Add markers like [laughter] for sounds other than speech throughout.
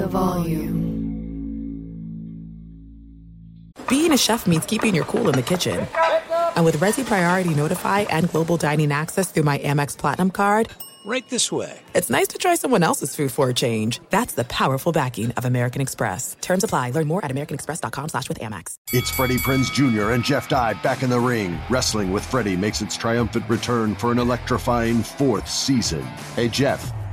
the volume. Being a chef means keeping your cool in the kitchen. And with Resy Priority Notify and Global Dining Access through my Amex Platinum card, Right this way. it's nice to try someone else's food for a change. That's the powerful backing of American Express. Terms apply. Learn more at americanexpress.com slash with Amex. It's Freddie Prinze Jr. and Jeff Dye back in the ring. Wrestling with Freddie makes its triumphant return for an electrifying fourth season. Hey, Jeff,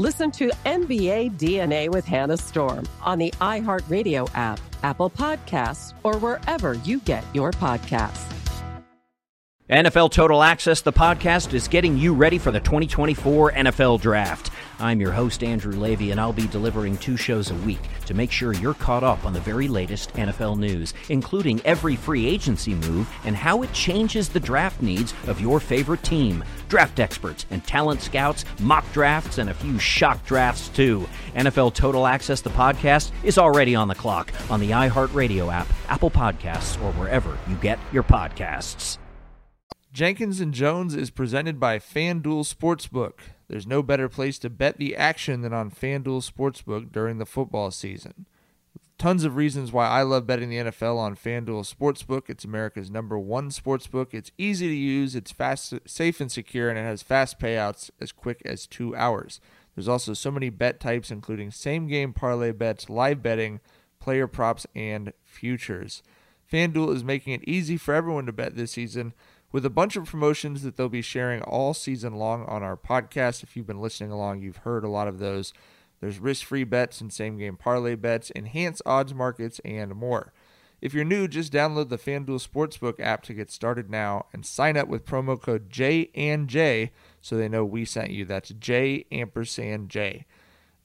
Listen to NBA DNA with Hannah Storm on the iHeartRadio app, Apple Podcasts, or wherever you get your podcasts. NFL Total Access, the podcast, is getting you ready for the 2024 NFL Draft. I'm your host, Andrew Levy, and I'll be delivering two shows a week to make sure you're caught up on the very latest NFL news, including every free agency move and how it changes the draft needs of your favorite team. Draft experts and talent scouts, mock drafts, and a few shock drafts, too. NFL Total Access, the podcast, is already on the clock on the iHeartRadio app, Apple Podcasts, or wherever you get your podcasts. Jenkins and Jones is presented by FanDuel Sportsbook. There's no better place to bet the action than on FanDuel Sportsbook during the football season. Tons of reasons why I love betting the NFL on FanDuel Sportsbook. It's America's number one sportsbook. It's easy to use, it's fast, safe and secure, and it has fast payouts as quick as two hours. There's also so many bet types, including same game parlay bets, live betting, player props, and futures. FanDuel is making it easy for everyone to bet this season with a bunch of promotions that they'll be sharing all season long on our podcast. If you've been listening along, you've heard a lot of those. There's risk free bets and same game parlay bets, enhanced odds markets, and more. If you're new, just download the FanDuel Sportsbook app to get started now and sign up with promo code J and J so they know we sent you. That's J ampersand J.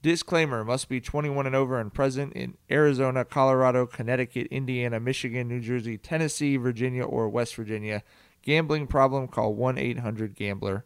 Disclaimer must be 21 and over and present in Arizona, Colorado, Connecticut, Indiana, Michigan, New Jersey, Tennessee, Virginia, or West Virginia. Gambling problem, call 1 800 Gambler.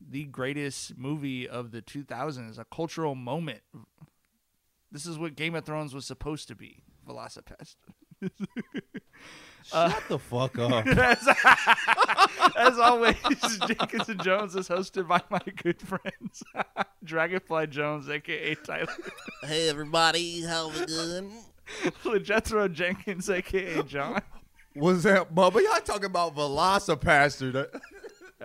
the greatest movie of the 2000s, a cultural moment. This is what Game of Thrones was supposed to be, VelociPastor. Shut the fuck up. [laughs] as, [laughs] as always, Jenkins and Jones is hosted by my good friends, [laughs] Dragonfly Jones, aka Tyler, hey everybody, how's it going? Jethro Jenkins, aka John. What's that, Bubba? Y'all talking about VelociPastor?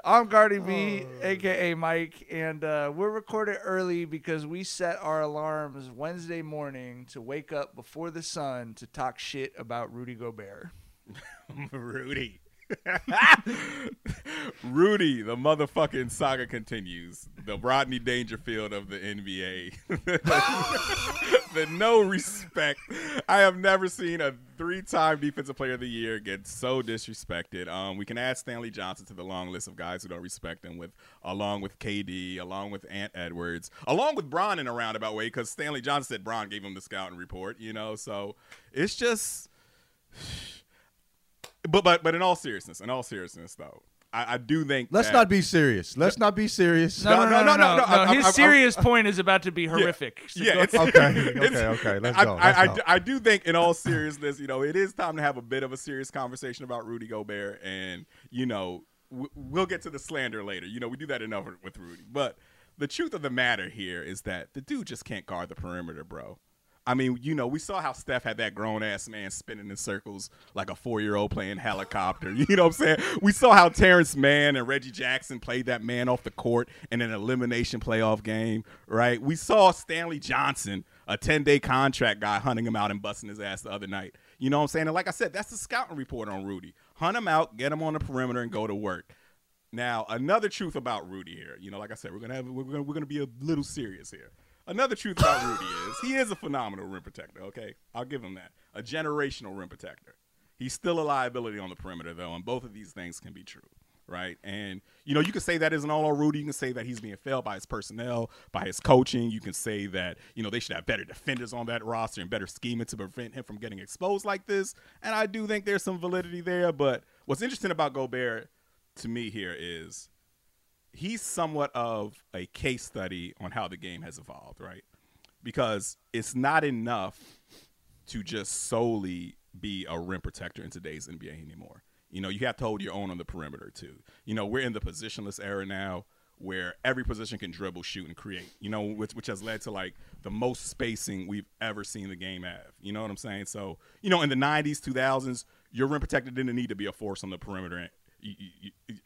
I'm Guardy B, Oh. aka Mike, and uh, we're recorded early because we set our alarms Wednesday morning to wake up before the sun to talk shit about Rudy Gobert. [laughs] Rudy. Rudy, the motherfucking saga continues. The Rodney Dangerfield of the NBA. [laughs] the no respect. I have never seen a three-time defensive player of the year get so disrespected. Um, we can add Stanley Johnson to the long list of guys who don't respect him, with along with KD, along with Ant Edwards, along with Bron in a roundabout way, because Stanley Johnson said Bron gave him the scouting report. You know, so it's just. But but but in all seriousness, in all seriousness though, I, I do think Let's that- not be serious. Let's not be serious. No, no, no, no, no. no, I- His I- I- serious point is about to be horrific. So Yeah, it's, ahead. Okay, it's- okay, okay, let's I, go, I, let's I, go. do- I do think, in all seriousness, you know, it is time to have a bit of a serious conversation about Rudy Gobert, and you know, w- we'll get to the slander later. You know, we do that enough with Rudy. But the truth of the matter here is that the dude just can't guard the perimeter, bro. I mean, you know, we saw how Steph had that grown ass man spinning in circles like a four year old playing helicopter. [laughs] You know what I'm saying? We saw how Terance Mann and Reggie Jackson played that man off the court in an elimination playoff game, right? We saw Stanley Johnson, a 10 day contract guy, hunting him out and busting his ass the other night. You know what I'm saying? And like I said, that's the scouting report on Rudy. Hunt him out, get him on the perimeter, and go to work. Now, another truth about Rudy here, you know, like I said, we're gonna have we're gonna we're gonna be a little serious here. Another truth about Rudy is he is a phenomenal rim protector. Okay, I'll give him that. A generational rim protector. He's still a liability on the perimeter, though, and both of these things can be true, right? And you know, you can say that isn't all on Rudy. You can say that he's being failed by his personnel, by his coaching. You can say that you know they should have better defenders on that roster and better scheming to prevent him from getting exposed like this. And I do think there's some validity there. But what's interesting about Gobert to me here is he's somewhat of a case study on how the game has evolved, right? Because it's not enough to just solely be a rim protector in today's NBA anymore. You know, you have to hold your own on the perimeter too. You know, we're in the positionless era now where every position can dribble, shoot, and create. You know, which which has led to like the most spacing we've ever seen the game have. You know what I'm saying? So, you know, in the 90s, 2000s, your rim protector didn't need to be a force on the perimeter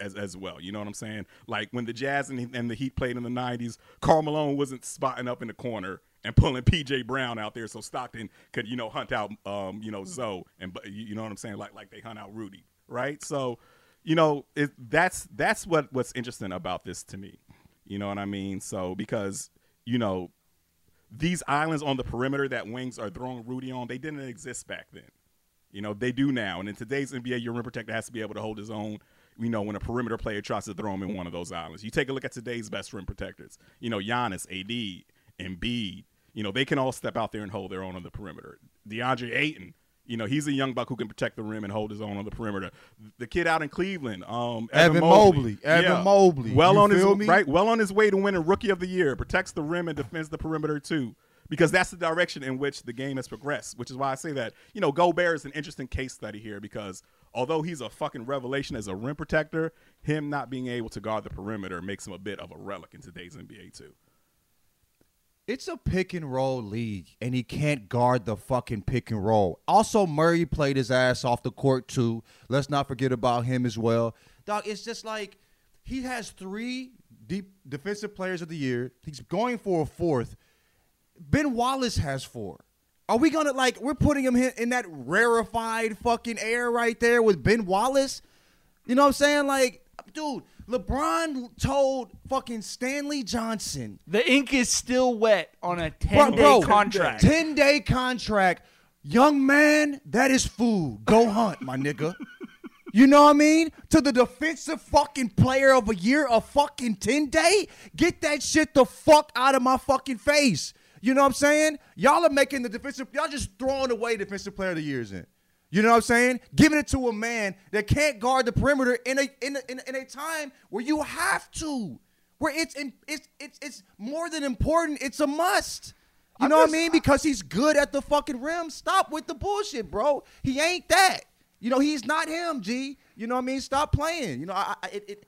as as well. You know what I'm saying? Like when the Jazz and, and the Heat played in the '90s, Karl Malone wasn't spotting up in the corner and pulling PJ Brown out there so Stockton could you know hunt out um you know Zo and you know what I'm saying like like they hunt out Rudy, right? So you know it, that's that's what what's interesting about this to me. You know what I mean? So because you know these islands on the perimeter that wings are throwing Rudy on, they didn't exist back then. You know, they do now. And in today's NBA, your rim protector has to be able to hold his own, you know, when a perimeter player tries to throw him in one of those islands. You take a look at today's best rim protectors. You know, Giannis, AD, Embiid, you know, they can all step out there and hold their own on the perimeter. DeAndre Ayton, you know, he's a young buck who can protect the rim and hold his own on the perimeter. The kid out in Cleveland, um, Evan, Evan Mobley, Mobley. Evan yeah. Mobley. well You on his me? right, well on his way to winning Rookie of the Year, protects the rim and defends the perimeter too. Because that's the direction in which the game has progressed, which is why I say that you know Gobert is an interesting case study here because although he's a fucking revelation as a rim protector, him not being able to guard the perimeter makes him a bit of a relic in today's NBA too. It's a pick and roll league, and he can't guard the fucking pick and roll. Also, Murray played his ass off the court too. Let's not forget about him as well. Dog, it's just like he has three deep defensive players of the year. He's going for a fourth. Ben Wallace has four. Are we gonna like we're putting him in, that rarefied fucking air right there with Ben Wallace? You know what I'm saying? Like, dude, LeBron told fucking Stanley Johnson The ink is still wet on a Bro, 10 day bro, contract. 10 day contract. Young man, that is food. Go hunt, my nigga. You know what I mean? To the defensive fucking player of a year, a fucking 10 day? Get that shit the fuck out of my fucking face. You know what I'm saying? Y'all are making the defensive, y'all just throwing away defensive player of the years in. You know what I'm saying? Giving it to a man that can't guard the perimeter in a in a, in a, in a time where you have to, where it's in, it's it's it's more than important. It's a must. You know what I mean? Because he's good at the fucking rim. Stop with the bullshit, bro. He ain't that. You know, he's not him, G. You know what I mean? Stop playing. You know, I, I it, it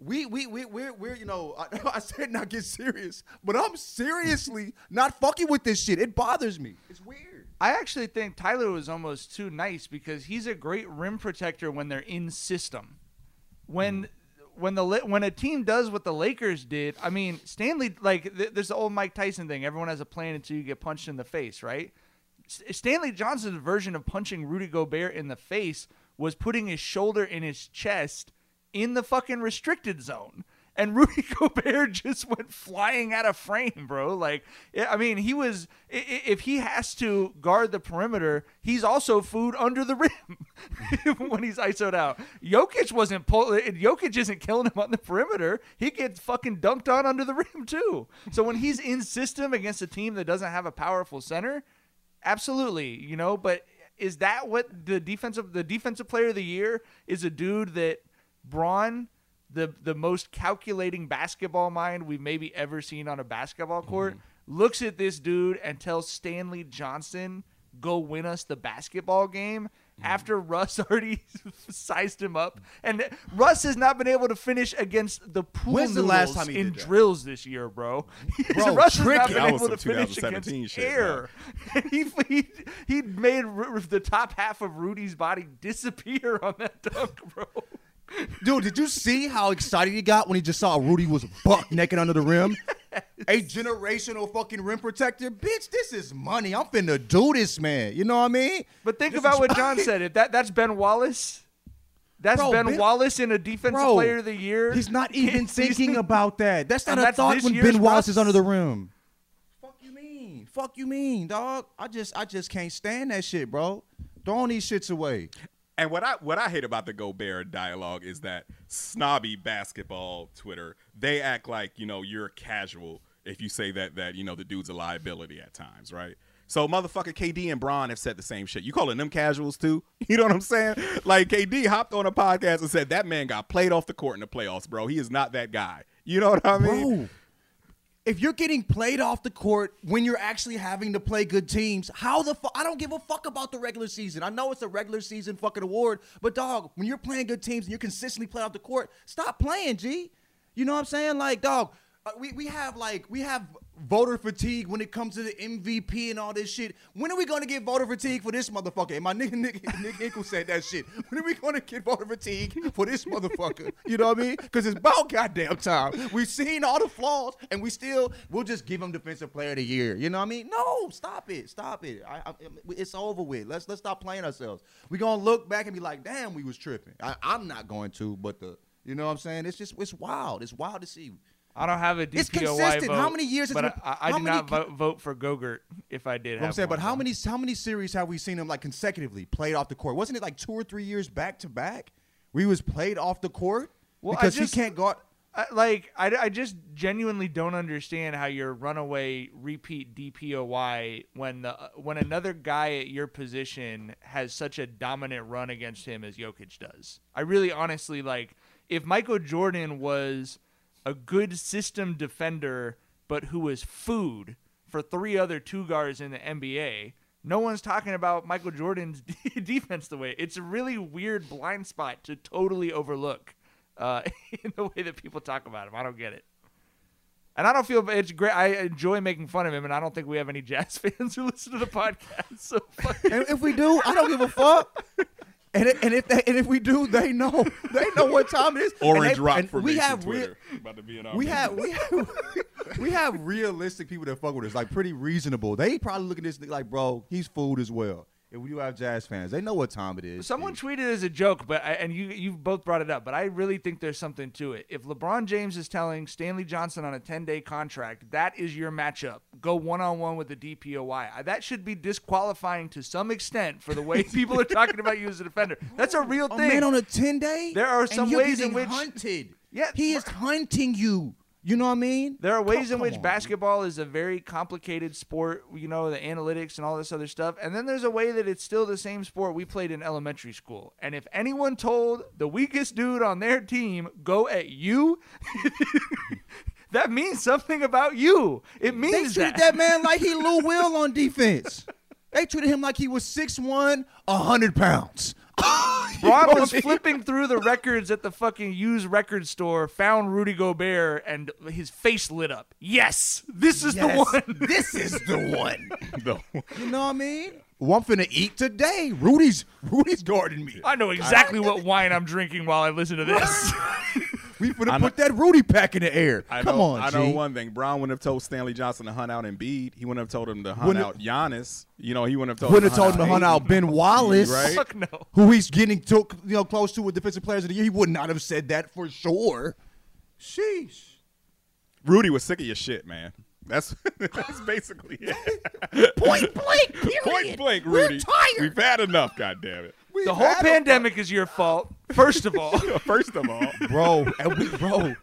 we we we we're, we're you know [laughs] I, I said not get serious, but I'm seriously not fucking with this shit. It bothers me. It's weird. I actually think Tyler was almost too nice because he's a great rim protector when they're in system. When mm-hmm. when the when a team does what the Lakers did, I mean Stanley like th- there's the old Mike Tyson thing. Everyone has a plan until you get punched in the face, right? S- Stanley Johnson's version of punching Rudy Gobert in the face was putting his shoulder in his chest in the fucking restricted zone. And [laughs] Rudy Gobert just went flying out of frame, bro. Like, I mean, he was. If he has to guard the perimeter, he's also food under the rim [laughs] when he's ISO'd out. Jokic wasn't pull. Jokic isn't killing him on the perimeter. He gets fucking dunked on under the rim too. So when he's in system against a team that doesn't have a powerful center, absolutely, you know. But is that what the defensive the defensive player of the year is? A dude that Bron, the the most calculating basketball mind we've maybe ever seen on a basketball mm-hmm. court, looks at this dude and tells Stanley Johnson, "Go win us the basketball game." Mm-hmm. after Russ [laughs] already sized him up, and Russ has not been able to finish against the pool When's the last time he in did that? drills this year, bro. Bro, [laughs] Russ has not tricky. been able to finish 2017 against shit, air. [laughs] he, he he made Ru- the top half of Rudy's body disappear on that dunk, bro. Dude, did you see how excited he got when he just saw Rudy was buck naked under the rim? [laughs] A generational fucking rim protector? Bitch, this is money. I'm finna do this, man. You know what I mean? But think This about what John said. If that that's Ben Wallace. That's Bro, Ben, Ben- Wallace in a defensive Bro, player of the year. He's not [laughs] even thinking about that. That's not And a that's thought when Ben Wallace is under the rim. Fuck you mean? Fuck you mean, dog? I just I just can't stand that shit, bro. Throwing these shits away. And what I what I hate about the Gobert dialogue is that snobby basketball Twitter they act like you know you're casual if you say that that you know the dude's a liability at times, right? So motherfucker KD and Bron have said the same shit. You calling them casuals too? [laughs] You know what I'm saying? Like KD hopped on a podcast and said that man got played off the court in the playoffs, bro. He is not that guy. You know what I mean? Bro, if you're getting played off the court when you're actually having to play good teams, how the fuck? I don't give a fuck about the regular season. I know it's a regular season fucking award, but dog, when you're playing good teams and you're consistently playing off the court, stop playing, G. You know what I'm saying? Like, dog, uh, we, we have like we have voter fatigue when it comes to the MVP and all this shit. When are we gonna get voter fatigue for this motherfucker? And my nigga [laughs] Nick, Nick Inkle said that shit. When are we gonna get voter fatigue for this motherfucker? You know what I mean? Because it's about goddamn time. We've seen all the flaws, and we still we'll just give him defensive player of the year. You know what I mean? No, stop it, stop it. I, I, it's over with. Let's let's stop playing ourselves. We're gonna look back and be like, damn, we was tripping. I, I'm not going to, but the you know what I'm saying? It's just it's wild. It's wild to see. I don't have a DPOY It's consistent. vote. How many years has But it been- I, I, I did not vote, vote for Gogurt if I did. I'm saying, but how many how many series have we seen him like consecutively played off the court? Wasn't it like two or three years back to back? where he was played off the court Well, I because just- he can't guard. I, like I, I just genuinely don't understand how your runaway repeat DPOY when the when another guy at your position has such a dominant run against him as Jokic does. I really honestly like if Michael Jordan was a good system defender but who was food for three other two guards in the NBA. No one's talking about Michael Jordan's [laughs] defense the way. It's a really weird blind spot to totally overlook uh, [laughs] in the way that people talk about him. I don't get it. And I don't feel it's great. I enjoy making fun of him, and I don't think we have any Jazz [laughs] fans who listen to the podcast. So fuck. And if we do, I don't give a fuck. And, it, and if they, and if we do, they know [laughs] they know what time it is. Orange they- rock for we me have Twitter. real- about to be in our we have we have [laughs] we have realistic people that fuck with us, like pretty reasonable. They probably look at this nigga like, bro, he's fooled as well. If we do have jazz fans, they know what time it is. Someone And- tweeted as a joke, but I, and you you've both brought it up, but I really think there's something to it. If LeBron James is telling Stanley Johnson on a 10 day contract that is your matchup, go one on one with the DPOY. I- uh, That should be disqualifying to some extent for the way [laughs] people are talking about you as a defender. That's a real a thing. man on a ten day. There are some ways in which- hunted. Yeah, he is hunting you. You know what I mean? There are ways Come- in which on. basketball is a very complicated sport, you know, the analytics and all this other stuff. And then there's a way that it's still the same sport we played in elementary school. And if anyone told the weakest dude on their team, go at you, [laughs] that means something about you. It means They treated that. that man like he [laughs] Lou Will on defense. They treated him like he was 6'1", 100 pounds. Bron [laughs] You know was what flipping through the records at the fucking used record store, found Rudy Gobert, and his face lit up. Yes, this is Yes, the one. [laughs] this is the one. [laughs] No. You know what I mean? Well, I'm finna eat today. Rudy's Rudy's guarding me. I know exactly what wine I'm drinking while I listen to this. We finna I put that Rudy pack in the air. I Come know, on, I know one thing. Bron wouldn't have told Stanley Johnson to hunt out Embiid. He wouldn't have told him to hunt Wouldn't out Giannis. You know, he wouldn't have told Wouldn't him have told him to hunt out Ben Wallace, Right? Fuck no. who he's getting to, you know close to with defensive players of the year. He would not have said that for sure. Sheesh. Rudy was sick of your shit, man. That's [laughs] that's basically it. [laughs] Point blank. Period. Point blank, We're Rudy. tired. We've had enough. God damn it. We've The whole had a- pandemic is your fault, first of all. [laughs] First of all, bro, and we, bro,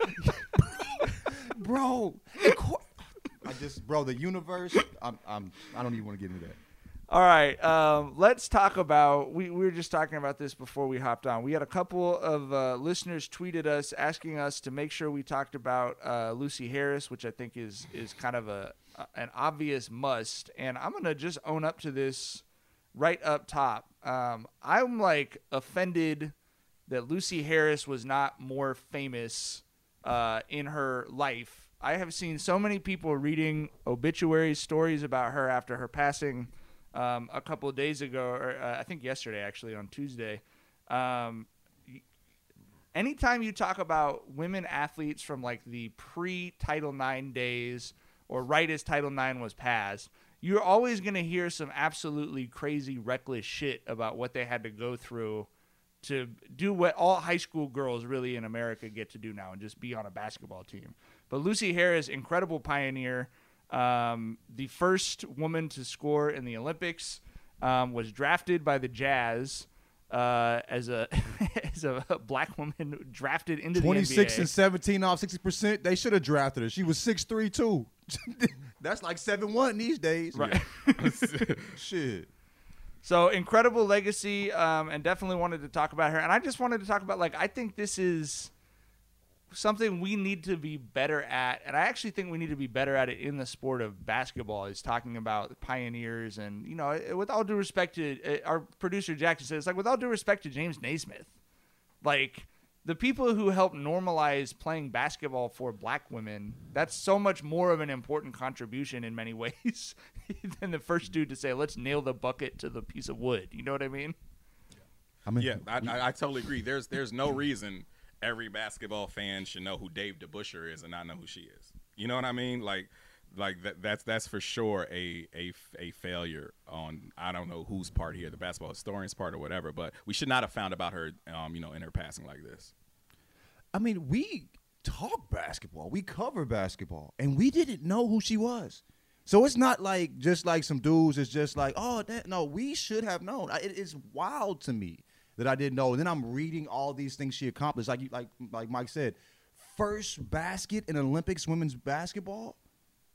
[laughs] bro. of cour- I just, bro, the universe. I'm, I'm, I don't even want to get into that. All right, um, let's talk about. We, we were just talking about this before we hopped on. We had a couple of uh, listeners tweeted us asking us to make sure we talked about uh, Lucy Harris, which I think is is kind of a, a an obvious must. And I'm gonna just own up to this. right up top. Um, I'm like offended that Lucy Harris was not more famous uh, in her life. I have seen so many people reading obituary stories about her after her passing um, a couple of days ago, or uh, I think yesterday, actually, on Tuesday. Um, anytime you talk about women athletes from like the pre Title IX days or right as Title IX was passed, you're always going to hear some absolutely crazy, reckless shit about what they had to go through to do what all high school girls really in America get to do now and just be on a basketball team. But Lucy Harris, incredible pioneer, um, the first woman to score in the Olympics, um, was drafted by the Jazz uh, as a [laughs] as a black woman drafted into the 26 and 17 off 60%. They should have drafted her. She was 6'3 too. [laughs] That's like 7'1 these days. Right. [laughs] Shit. So incredible legacy, um, and definitely wanted to talk about her. And I just wanted to talk about like I think this is something we need to be better at, and I actually think we need to be better at it in the sport of basketball. Is talking about pioneers, and you know, with all due respect to uh, our producer Jackson says, like with all due respect to James Naismith, like the people who helped normalize playing basketball for black women, that's so much more of an important contribution in many [laughs] ways than the first dude to say, let's nail the bucket to the piece of wood. You know what I mean? I mean, Yeah, I, I, I totally agree. There's there's no reason every basketball fan should know who Dave DeBusschere is and not know who she is. You know what I mean? Like like that, that's that's for sure a, a a failure on I don't know whose part here, the basketball historian's part or whatever. But we should not have found about her, um, you know, in her passing like this. I mean, we talk basketball, we cover basketball, and we didn't know who she was. So it's not like just like some dudes. It's just like, oh, that, no, we should have known. It is wild to me that I didn't know. And then I'm reading all these things she accomplished. Like like like Mike said, first basket in Olympics women's basketball.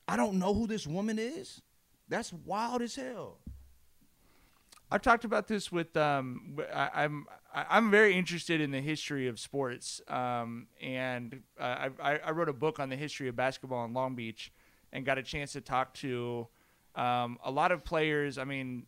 I don't know who this woman is. That's wild as hell. I've talked about this with um, I, am I'm very interested in the history of sports, um, and uh, I, I I wrote a book on the history of basketball in Long Beach, and got a chance to talk to um, a lot of players. I mean,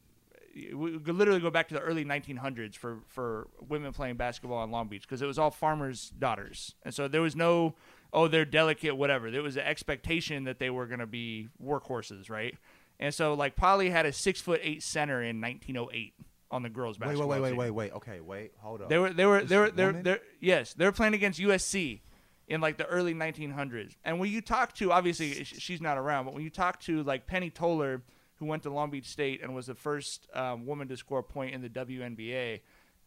we could literally go back to the early 1900s for for women playing basketball in Long Beach because it was all farmers' daughters, and so there was no oh they're delicate whatever. There was an expectation that they were going to be workhorses, right? And so like Poly had a six foot eight center in 1908 on the girls Wait, basketball. wait, wait, wait, team. wait, wait. Okay, wait, hold up. They were they were they were they were woman? they're, yes they were playing against USC in like the early 1900s. And when you talk to obviously she's not around, but when you talk to like Penny Toler, who went to Long Beach State and was the first um, woman to score a point in the WNBA,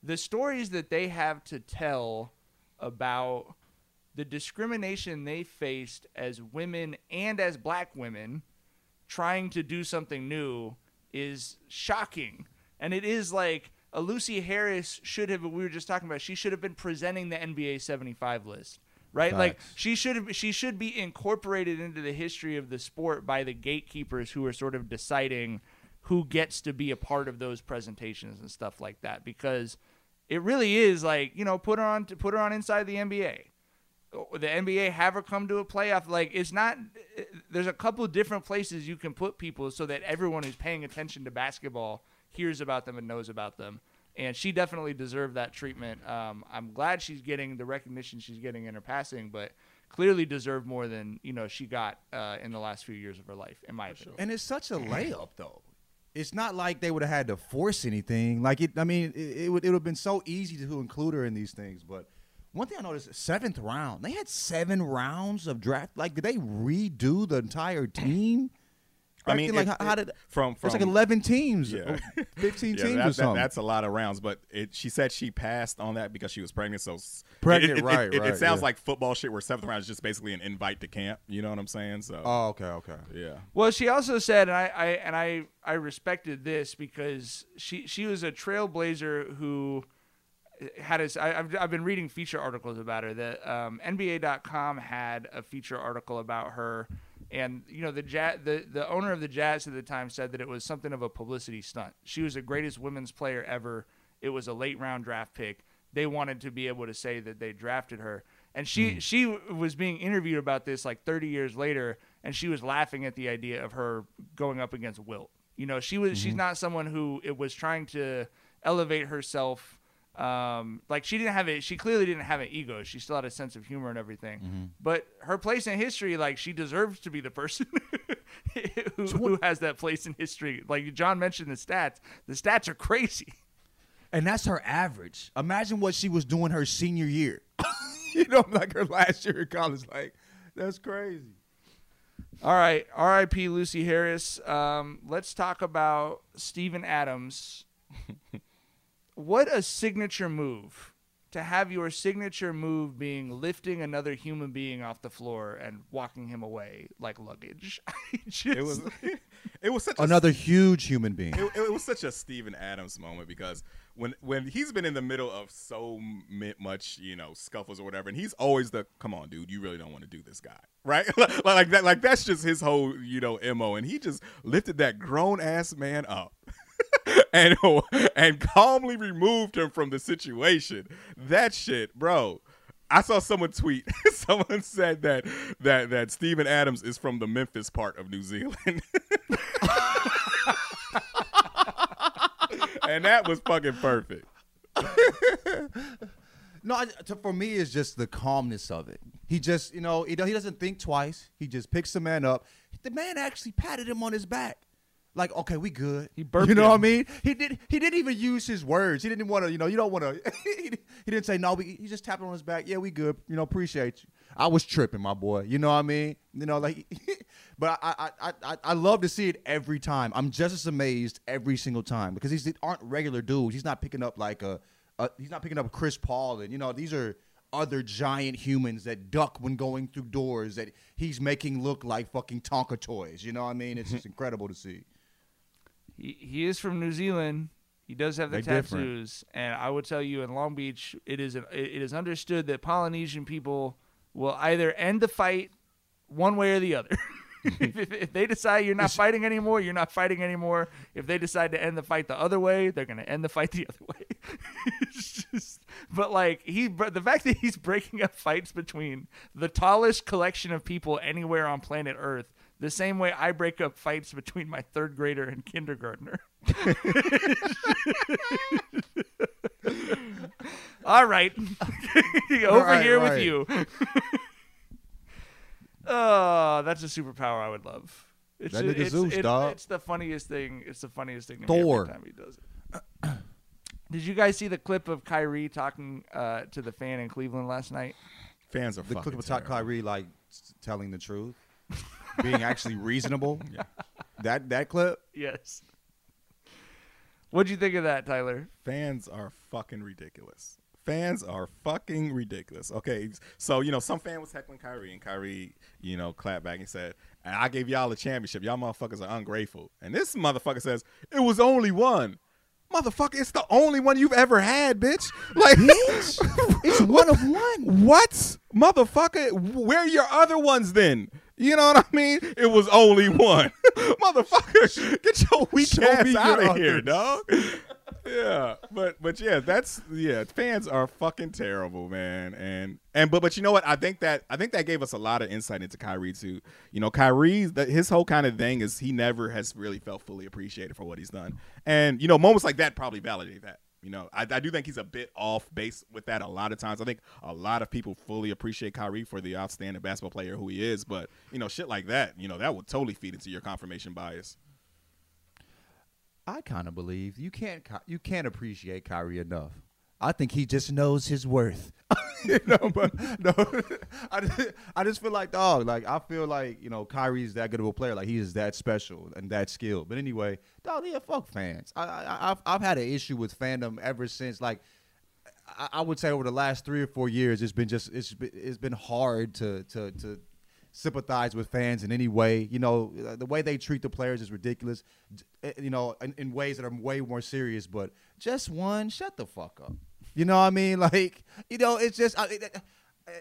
the stories that they have to tell about the discrimination they faced as women and as black women trying to do something new is shocking. And it is like a Lucy Harris should have we were just talking about she should have been presenting the NBA 75 list. Right? Like she should have she should be incorporated into the history of the sport by the gatekeepers who are sort of deciding who gets to be a part of those presentations and stuff like that because it really is like, you know, put her on to put her on inside the NBA the NBA have her come to a playoff. Like it's not. There's a couple different places you can put people so that everyone who's paying attention to basketball hears about them and knows about them. And she definitely deserved that treatment. Um, I'm glad she's getting the recognition she's getting in her passing, but clearly deserved more than you know she got uh, in the last few years of her life, in my opinion. And it's such a [clears throat] layup, though. It's not like they would have had to force anything. Like it, I mean, it, it would it would have been so easy to include her in these things. But one thing I noticed: seventh round. They had seven rounds of draft. Like, did they redo the entire team? I mean, like it- how, how it- did from- It's like eleven teams, Yeah. [laughs] fifteen Yeah, teams that- or that- something. that's a lot of rounds, but it, she said she passed on that because she was pregnant. So [laughs] Pregnant, it, it, right, It, it, right, sounds yeah. like football shit, where seventh round is just basically an invite to camp. You know what I'm saying? So oh, okay, okay. yeah, Well, she also said, and I, I and I, I respected this because she she was a trailblazer who had a. I, I've I've been reading feature articles about her. That um, NBA.com had a feature article about her, and you know the jazz, the the owner of the Jazz at the time said that it was something of a publicity stunt. She was the greatest women's player ever. It was a late round draft pick. They wanted to be able to say that they drafted her. And she she was being interviewed about this like 30 years later, and she was laughing at the idea of her going up against Wilt. You know, she was Mm-hmm. she's not someone who it was trying to elevate herself. Um, like she didn't have it. She clearly didn't have an ego. She still had a sense of humor and everything. Mm-hmm. But her place in history, like she deserves to be the person [laughs] who, who has that place in history. Like John mentioned the stats. The stats are crazy. And that's her average. Imagine what she was doing her senior year. [laughs] you know, like her last year in college. Like, that's crazy. All right, R.I.P. Lucy Harris. Um, let's talk about Steven Adams. [laughs] what a signature move to have your signature move being lifting another human being off the floor and walking him away like luggage. [laughs] Just, it was [laughs] it was such a Another huge human being. it, it was such a Steven Adams moment because when when he's been in the middle of so much you know scuffles or whatever, and he's always the come on, dude, you really don't want to do this guy, [laughs] right? like, like that, like that's just his whole you know mo, and he just lifted that grown ass man up. And [laughs] and calmly removed him from the situation. That shit, bro. I saw someone tweet. [laughs] someone said that that that Steven Adams is from the Memphis part of New Zealand. [laughs] and that was fucking perfect. No, I, to, for me, it's just the calmness of it. He just, you know, he, he doesn't think twice. He just picks the man up. The man actually patted him on his back. Like, okay, we good. He [laughs] burped You know what I mean? He did. He didn't even use his words. He didn't want to. You know, you don't want [laughs] to. he didn't say no. We, he just tapped on his back. Yeah, we good. You know, appreciate you. I was tripping, my boy. You know what I mean? You know, like, [laughs] but I, I, I, I, I love to see it every time. I'm just as amazed every single time because these aren't regular dudes. He's not picking up like a, a he's not picking up Chris Paul, and you know, these are other giant humans that duck when going through doors that he's making look like fucking Tonka toys. You know what I mean? It's just incredible to see. He, he is from New Zealand. He does have the tattoos, and I would tell you in Long Beach, it is an, it is understood that Polynesian people will either end the fight one way or the other. [laughs] [laughs] if, if, if they decide you're not fighting anymore, you're not fighting anymore. If they decide to end the fight the other way, they're gonna end the fight the other way. [laughs] it's just, but like he, but the fact that he's breaking up fights between the tallest collection of people anywhere on planet Earth, the same way I break up fights between my third grader and kindergartner. [laughs] All right, [laughs] over Right, here with you. [laughs] oh, that's a superpower I would love. It's That ju- nigga it's, Zeus, it- dog. It's the funniest thing. It's the funniest thing. To Thor. Me every time he does it. [clears throat] Did you guys see the clip of Kyrie talking uh, to the fan in Cleveland last night? Fans are The fucking clip of Todd terrible. Kyrie like telling the truth, being actually reasonable. [laughs] yeah. That that clip. Yes. What'd you think of that, Tyler? Fans are fucking ridiculous. Fans are fucking ridiculous. Okay, so you know some fan was heckling Kyrie, and Kyrie, you know, clapped back and said, "And I gave y'all a championship. Y'all motherfuckers are ungrateful." And this motherfucker says, "It was only one." Motherfucker, it's the only one you've ever had, bitch. [laughs] Like, Bitch, It's one of one. [laughs] what, motherfucker? Where are your other ones then? You know what I mean? It was only one, [laughs] motherfucker. Get your weak Show ass out of here, dog. [laughs] yeah, but but yeah, that's yeah. Fans are fucking terrible, man. And and but but you know what? I think that I think that gave us a lot of insight into Kyrie too. You know, Kyrie's that his whole kind of thing is he never has really felt fully appreciated for what he's done. And you know, moments like that probably validate that. You know, I, I do think he's a bit off base with that a lot of times. I think a lot of people fully appreciate Kyrie for the outstanding basketball player who he is, but you know, shit like that, you know, that would totally feed into your confirmation bias. I kind of believe you can't you can't appreciate Kyrie enough. I think he just knows his worth. [laughs] you know, but no, [laughs] I just, I just feel like dog. Like I feel like you know Kyrie's that good of a player. Like he is that special and that skilled. But anyway, dog, yeah, fuck fans. I, I I've I've had an issue with fandom ever since like. I, I would say over the last three or four years, it's been just it's been, it's been hard to to to sympathize with fans in any way. You know, uh, the way they treat the players is ridiculous. Uh, You know, in, in ways that are way more serious. But just one, shut the fuck up. You know what I mean? [laughs] Like, you know, it's just uh, it, it,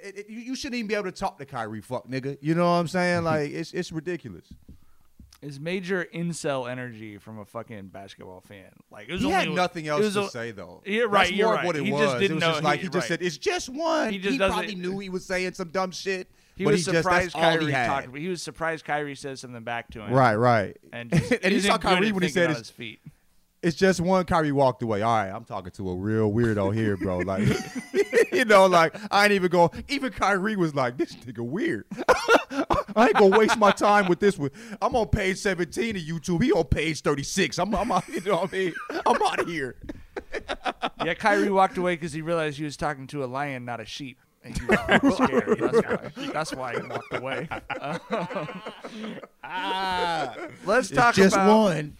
it, you shouldn't even be able to talk to Kyrie, fuck nigga. You know what I'm saying? [laughs] Like, it's it's ridiculous. It's major incel energy from a fucking basketball fan. Like it was He only, had nothing else was to say though. Yeah, right. That's you're more right. of what it he was. just didn't it was know. just like he, just right. said, "It's just one." He He, just doesn't- probably knew he was saying some dumb shit. He but was he surprised all Kyrie he talked. He was surprised Kyrie said something back to him. Right, right. And, just [laughs] And isn't saw Kyrie when he said on his feet. It's just one. Kyrie walked away. All right, I'm talking to a real weirdo here, bro. Like, [laughs] you know, like I ain't even going. Even Kyrie was like, "This nigga weird." [laughs] I ain't gonna waste my time with this one. I'm on page 17 of YouTube. He on page 36. I'm, I'm out. [laughs] You know what I mean? I'm out of here. Yeah, Kyrie walked away because he realized he was talking to a lion, not a sheep. And he was scared. That's why. That's why he walked away. Ah. Let's talk just about one.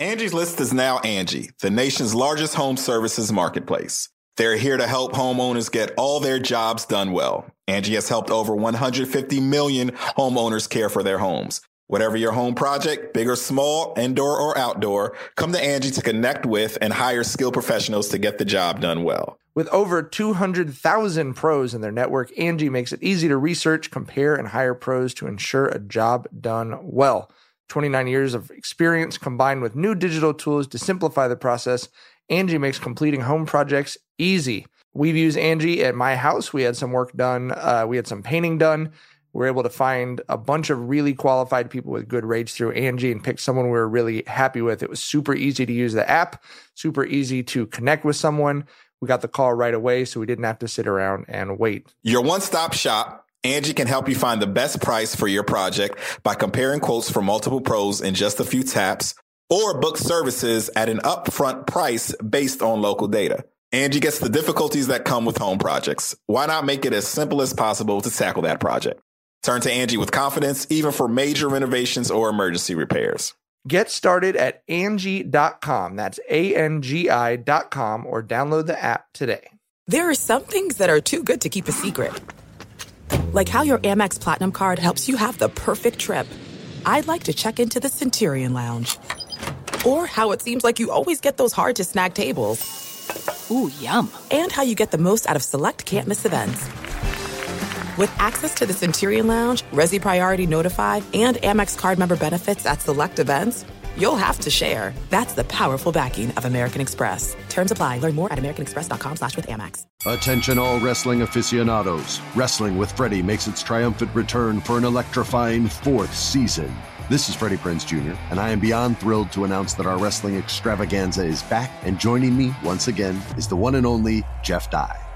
Angie's List is now Angie, the nation's largest home services marketplace. They're here to help homeowners get all their jobs done well. Angie has helped over 150 million homeowners care for their homes. Whatever your home project, big or small, indoor or outdoor, come to Angie to connect with and hire skilled professionals to get the job done well. With over 200,000 pros in their network, Angie makes it easy to research, compare, and hire pros to ensure a job done well. 29 years of experience combined with new digital tools to simplify the process, Angie makes completing home projects easy. We've used Angie at my house. We had some work done, uh, we had some painting done. We were able to find a bunch of really qualified people with good rates through Angie and pick someone we were really happy with. It was super easy to use the app, super easy to connect with someone. We got the call right away, so we didn't have to sit around and wait. Your one stop shop, Angie can help you find the best price for your project by comparing quotes from multiple pros in just a few taps or book services at an upfront price based on local data. Angie gets the difficulties that come with home projects. Why not make it as simple as possible to tackle that project? Turn to Angie with confidence, even for major renovations or emergency repairs. Get started at Angie.com. That's A N G I.com or download the app today. There are some things that are too good to keep a secret. Like how your Amex Platinum card helps you have the perfect trip. I'd like to check into the Centurion Lounge. Or how it seems like you always get those hard to snag tables. Ooh, yum. And how you get the most out of select can't miss events. With access to the Centurion Lounge, Resy Priority Notified, and Amex card member benefits at select events, you'll have to share. That's the powerful backing of American Express. Terms apply. Learn more at americanexpress.com slash with Amex. Attention all wrestling aficionados. Wrestling with Freddie makes its triumphant return for an electrifying fourth season. This is Freddie Prinze Jr., and I am beyond thrilled to announce that our wrestling extravaganza is back, and joining me once again is the one and only Jeff Dye.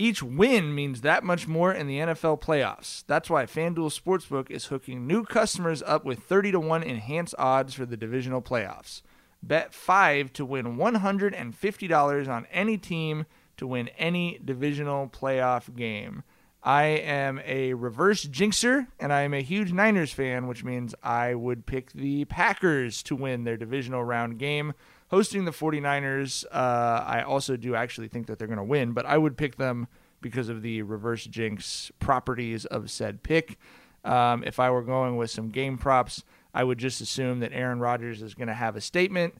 Each win means that much more in the NFL playoffs. That's why FanDuel Sportsbook is hooking new customers up with 30 to 1 enhanced odds for the divisional playoffs. Bet 5 to win $150 on any team to win any divisional playoff game. I am a reverse jinxer and I am a huge Niners fan, which means I would pick the Packers to win their divisional round game. Hosting the 49ers, uh, I also do actually think that they're going to win, but I would pick them because of the reverse jinx properties of said pick. Um, if I were going with some game props, I would just assume that Aaron Rodgers is going to have a statement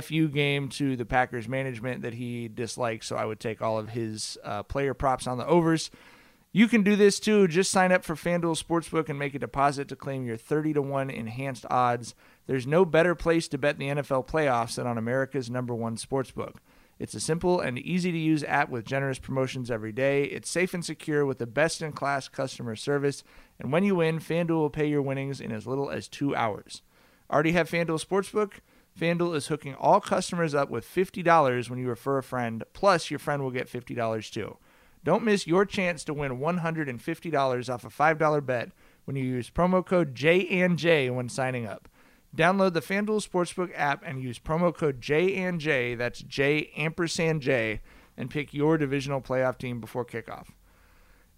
FU game to the Packers management that he dislikes, so I would take all of his uh, player props on the overs. You can do this too. Just sign up for FanDuel Sportsbook and make a deposit to claim your 30 to 1 enhanced odds. There's no better place to bet the NFL playoffs than on America's number one sportsbook. It's a simple and easy to use app with generous promotions every day. It's safe and secure with the best in class customer service. And when you win, FanDuel will pay your winnings in as little as two hours. Already have FanDuel Sportsbook? FanDuel is hooking all customers up with $50 when you refer a friend, plus your friend will get $50 too. Don't miss your chance to win $150 off a $5 bet when you use promo code J when signing up. Download the FanDuel Sportsbook app and use promo code J that's J ampersand J, and pick your divisional playoff team before kickoff.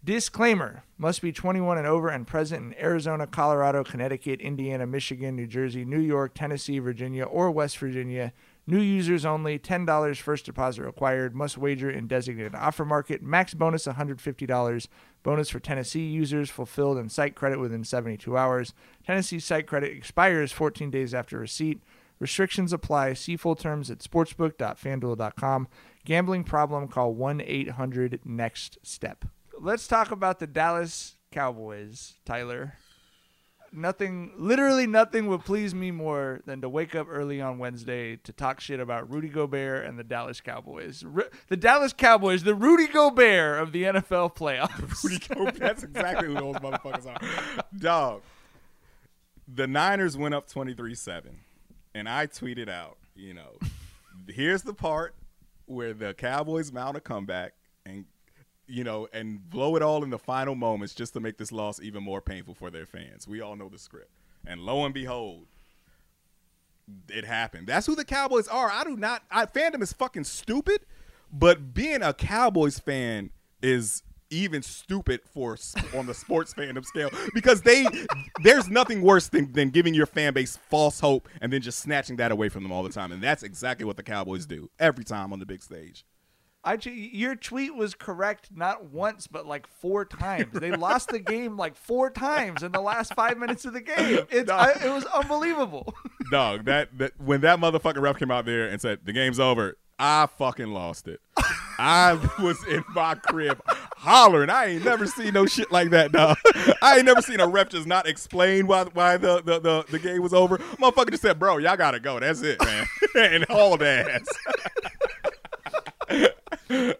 Disclaimer must be 21 and over and present in Arizona, Colorado, Connecticut, Indiana, Michigan, New Jersey, New York, Tennessee, Virginia, or West Virginia. New users only. $10 first deposit required. Must wager in designated offer market. Max bonus $150. Bonus for Tennessee users fulfilled in site credit within 72 hours. Tennessee site credit expires 14 days after receipt. Restrictions apply. See full terms at sportsbook.fanduel.com. Gambling problem, call 1 800 NEXT STEP. Let's talk about the Dallas Cowboys, Tyler. Nothing, literally nothing would please me more than to wake up early on Wednesday to talk shit about Rudy Gobert and the Dallas Cowboys. Ru- the Dallas Cowboys, the Rudy Gobert of the NFL playoffs. [laughs] Rudy Gobert. That's exactly who those motherfuckers are. Dog. The Niners went up 23 7. And I tweeted out, you know, here's the part where the Cowboys mount a comeback and, you know, and blow it all in the final moments just to make this loss even more painful for their fans. We all know the script. And lo and behold, it happened. That's who the Cowboys are. I do not. I, fandom is fucking stupid, but being a Cowboys fan is even stupid for on the sports [laughs] fandom scale because they there's nothing worse than, than giving your fan base false hope and then just snatching that away from them all the time and that's exactly what the cowboys do every time on the big stage I, your tweet was correct not once but like four times. They [laughs] lost the game like four times in the last five minutes of the game. [laughs] It's I, it was unbelievable. [laughs] dog that, that when that motherfucking ref came out there and said the game's over i fucking lost it. I was in my crib hollering. I ain't never seen no shit like that dog i ain't never seen a ref just not explain why why the the, the, the game was over. Motherfucker just said bro y'all gotta go. That's it man. And hauled ass [laughs] oh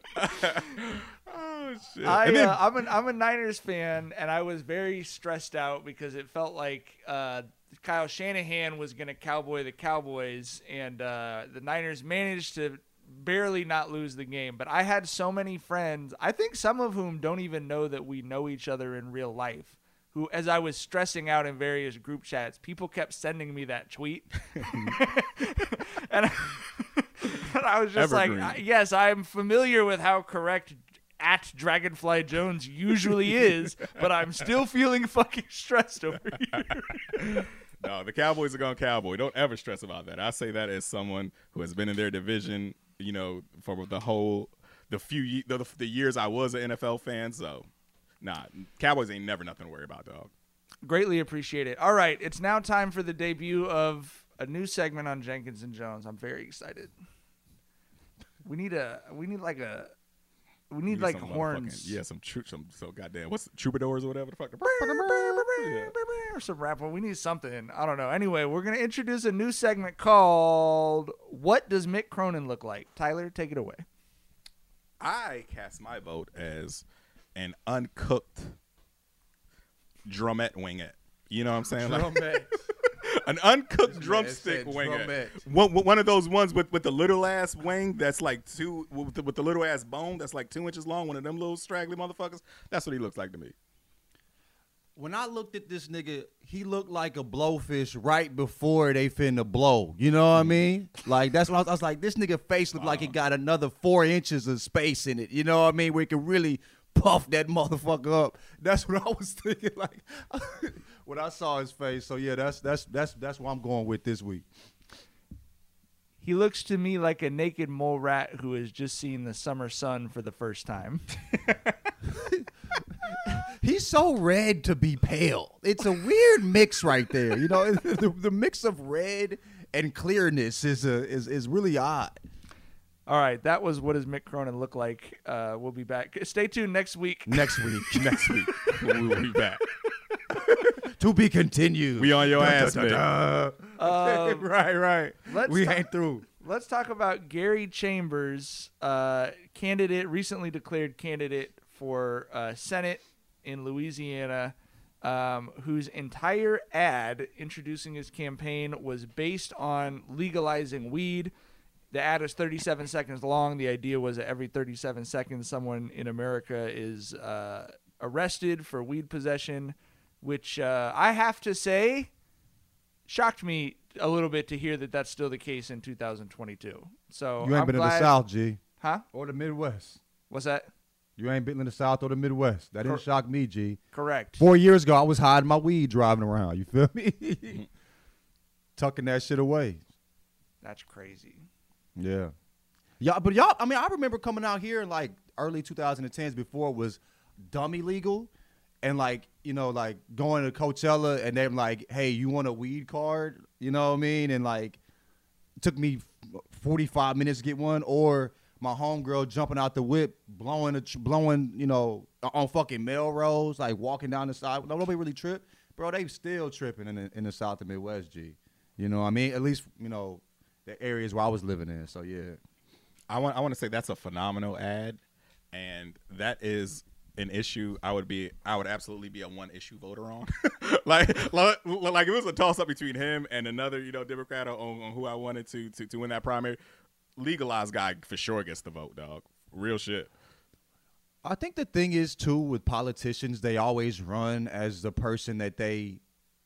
shit I, then, uh, I'm an I'm a Niners fan, and I was very stressed out because it felt like uh, Kyle Shanahan was going to cowboy the Cowboys, and uh, the Niners managed to barely not lose the game. But I had so many friends, I think some of whom don't even know that we know each other in real life. Who, as I was stressing out in various group chats, people kept sending me that tweet, [laughs] and, I, [laughs] and I was just Evergreen. like, "Yes, I'm familiar with how correct at Dragonfly Jones usually [laughs] is, but I'm still feeling fucking stressed over here. no, the Cowboys are going cowboy. Don't ever stress about that. I say that as someone who has been in their division, you know, for the whole the few the, the years I was an NFL fan. So, nah, Cowboys ain't never nothing to worry about, dog. Greatly appreciate it. All right, it's now time for the debut of a new segment on Jenkins and Jones. I'm very excited. We need a we need like a we need like some horns. Yeah, some tru- some so goddamn what's troubadours or whatever the fuck. Yeah. or some rap. We need something. I don't know. Anyway, we're gonna introduce a new segment called "What Does Mick Cronin Look Like?" Tyler, take it away. I cast my vote as an uncooked drumette wingette. You know what I'm saying? Like- Drumette. [laughs] an uncooked This drumstick said wingette. One, one of those ones with, with the little ass wing that's like two with the, with the little ass bone that's like two inches long. One of them little straggly motherfuckers. That's what he looks like to me. When I looked at this nigga, he looked like a blowfish right before they finna blow. You know what I mm. mean? Like that's what I was, I was like. This nigga face looked like it uh-huh. got another four inches of space in it. You know what I mean? Where it can really puff that motherfucker up. That's what I was [laughs] thinking. Like [laughs] when I saw his face. So yeah, that's that's that's that's what I'm going with this week. He looks to me like a naked mole rat who has just seen the summer sun for the first time. [laughs] He's so red to be pale. It's a weird mix right there. You know, the, the mix of red and clearness is a is is really odd. All right, that was what does Mick Cronin look like? Uh, we'll be back. Stay tuned next week. Next week. [laughs] Next week we will be back. [laughs] to be continued. We on your Dun, ass, dun, dun, man. Um, [laughs] right, right. let's we talk- ain't through. Let's talk about Gary Chambers, uh, candidate, recently declared candidate for uh, Senate in Louisiana, um, whose entire ad introducing his campaign was based on legalizing weed. The ad is 37 seconds long. The idea was that every 37 seconds, someone in America is uh, arrested for weed possession, which uh, I have to say shocked me a little bit to hear that that's still the case in 2022. So You ain't I'm been in the South, G. huh? Or the Midwest. What's that? You ain't been in the South or the Midwest. That didn't Cor- shock me, G. Correct. Four years ago, I was hiding my weed driving around. You feel me? [laughs] Tucking that shit away. That's crazy. Yeah. Y'all, but y'all, I mean, I remember coming out here in like early 2010s before it was dummy legal and like, you know, like going to Coachella and they're like, hey, you want a weed card? You know what I mean? And like, took me 45 minutes to get one or my homegirl jumping out the whip, blowing, a, blowing, you know, on fucking Melrose, like walking down the side. Nobody really tripped. Bro, they still tripping in the, in the South and Midwest, G. You know what I mean? At least, you know, the areas where I was living in. So, yeah. I want I want to say that's a phenomenal ad, and that is an issue. I would be I would absolutely be a one issue voter on. [laughs] like like like it was a toss up between him and another you know Democrat on, on who I wanted to, to to win that primary. Legalized guy for sure gets the vote, dog. Real shit. I think the thing is too with politicians, they always run as the person that they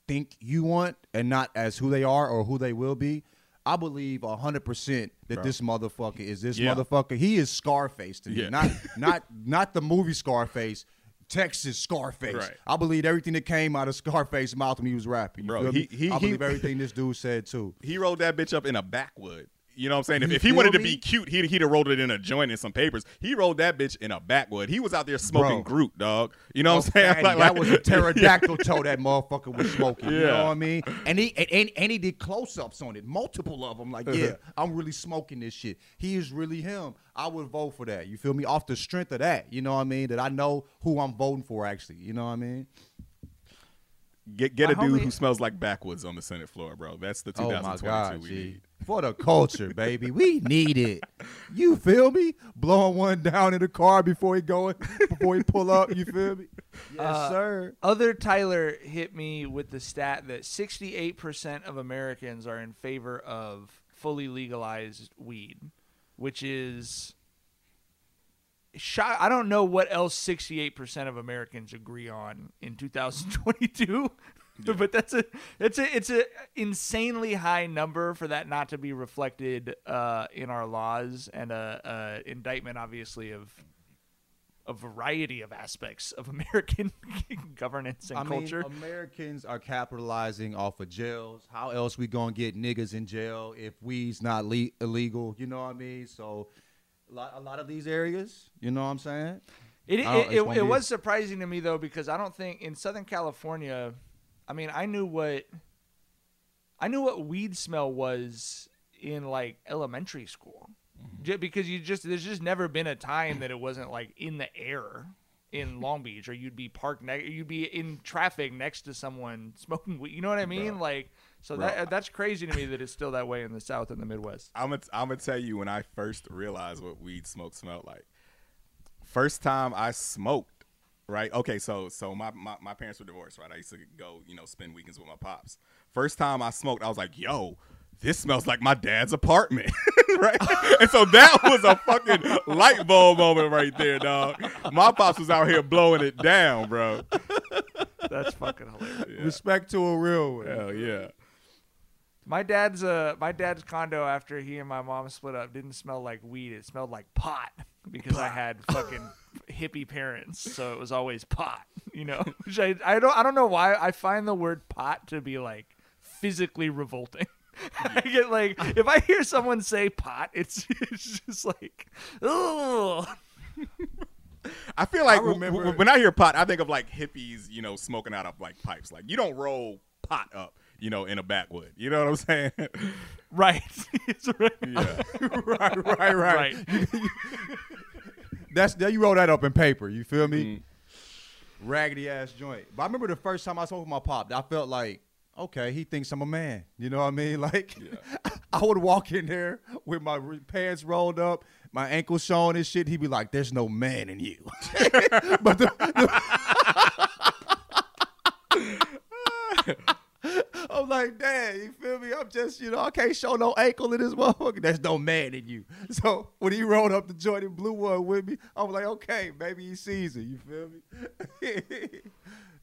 think you want and not as who they are or who they will be. I believe hundred percent that Bro. this motherfucker is this Yeah. motherfucker. He is Scarface to me, Yeah. not [laughs] not not the movie Scarface. Texas Scarface. Right. I believe everything that came out of Scarface's mouth when he was rapping. Bro, he- he- I he- believe everything this dude said too. [laughs] He rolled that bitch up in a backwood. You know what I'm saying? If, if he feel wanted to be cute, he'd he'd have rolled it in a joint and some papers. He rolled that bitch in a backwood. He was out there smoking Bro. Groot, dog. You know what I'm Oh, saying? fatty, [laughs] Like- that like- was a [laughs] pterodactyl toe that motherfucker was smoking. You know what I mean? And he and, and, and he did close ups on it, multiple of them. Like, [laughs] yeah, I'm really smoking this shit. He is really him. I would vote for that. You feel me? Off the strength of that, you know what I mean? That I know who I'm voting for. Actually, you know what I mean? Get get a My dude homie- who smells like backwoods on the Senate floor, bro. That's the Oh 2022 my God, we G. need. For the culture, baby. We need it. You feel me? Blowing one down in the car before he going, before he pull up. You feel me? Yes, Uh, sir. Other Tyler hit me with the stat that 68% of Americans are in favor of fully legalized weed, which is shot. I don't know what else 68% of Americans agree on in 2022. [laughs] but that's a it's a it's a insanely high number for that not to be reflected uh, in our laws and a, a indictment obviously of a variety of aspects of American [laughs] governance and I culture. mean, Americans are capitalizing off of jails. How else we gonna get niggas in jail if weed's not le- illegal? You know what I mean? So, a lot, a lot of these areas, you know what I'm saying? It it, it, it was surprising to me though because I don't think in Southern California, I mean I knew what I knew what weed smell was in like elementary school, Mm-hmm. Because you just there's just never been a time that it wasn't like in the air in Long Beach or you'd be parked ne- you'd be in traffic next to someone smoking weed. You know what I mean? Like so Bro, that that's crazy to me that it's still that way in the South and the Midwest. I'm gonna I'm gonna tell you when I first realized what weed smoke smelled like. First time I smoked, right? Okay, so so my, my my parents were divorced, right? I used to go, you know, spend weekends with my pops. First time I smoked, I was like, yo. This smells like my dad's apartment, [laughs] right? [laughs] and so that was a fucking light bulb moment right there, dog. My pops was out here blowing it down, bro. That's fucking hilarious. Respect to a real one. Hell yeah. My dad's uh my dad's condo after he and my mom split up didn't smell like weed. It smelled like pot because I had fucking hippie parents, so it was always pot. [laughs] You know, [laughs] Which I I don't I don't know why I find the word pot to be like physically revolting. [laughs] I get like if I hear someone say pot, it's it's just like oh I feel like I w- remember- w- when I hear pot, I think of like hippies, you know, smoking out of like pipes. Like you don't roll pot up. you know, in a backwood. You know what I'm saying? Right. It's right. yeah. right, right, right. That's that you wrote that up in paper. You feel me? Mm. Raggedy ass joint. But I remember the first time I spoke with my pop, I felt like, okay, he thinks I'm a man. You know what I mean? [laughs] Like, I would walk in there with my pants rolled up, my ankles showing and shit. He'd be like, "There's no man in you." [laughs] but the, [laughs] [laughs] I'm like, Dad, you feel me? I'm just, you know, I can't show no ankle in this [laughs] motherfucker. There's no man in you. [laughs] So when he rolled up the joint and blue one with me, I was like, okay, maybe he sees it. You feel me?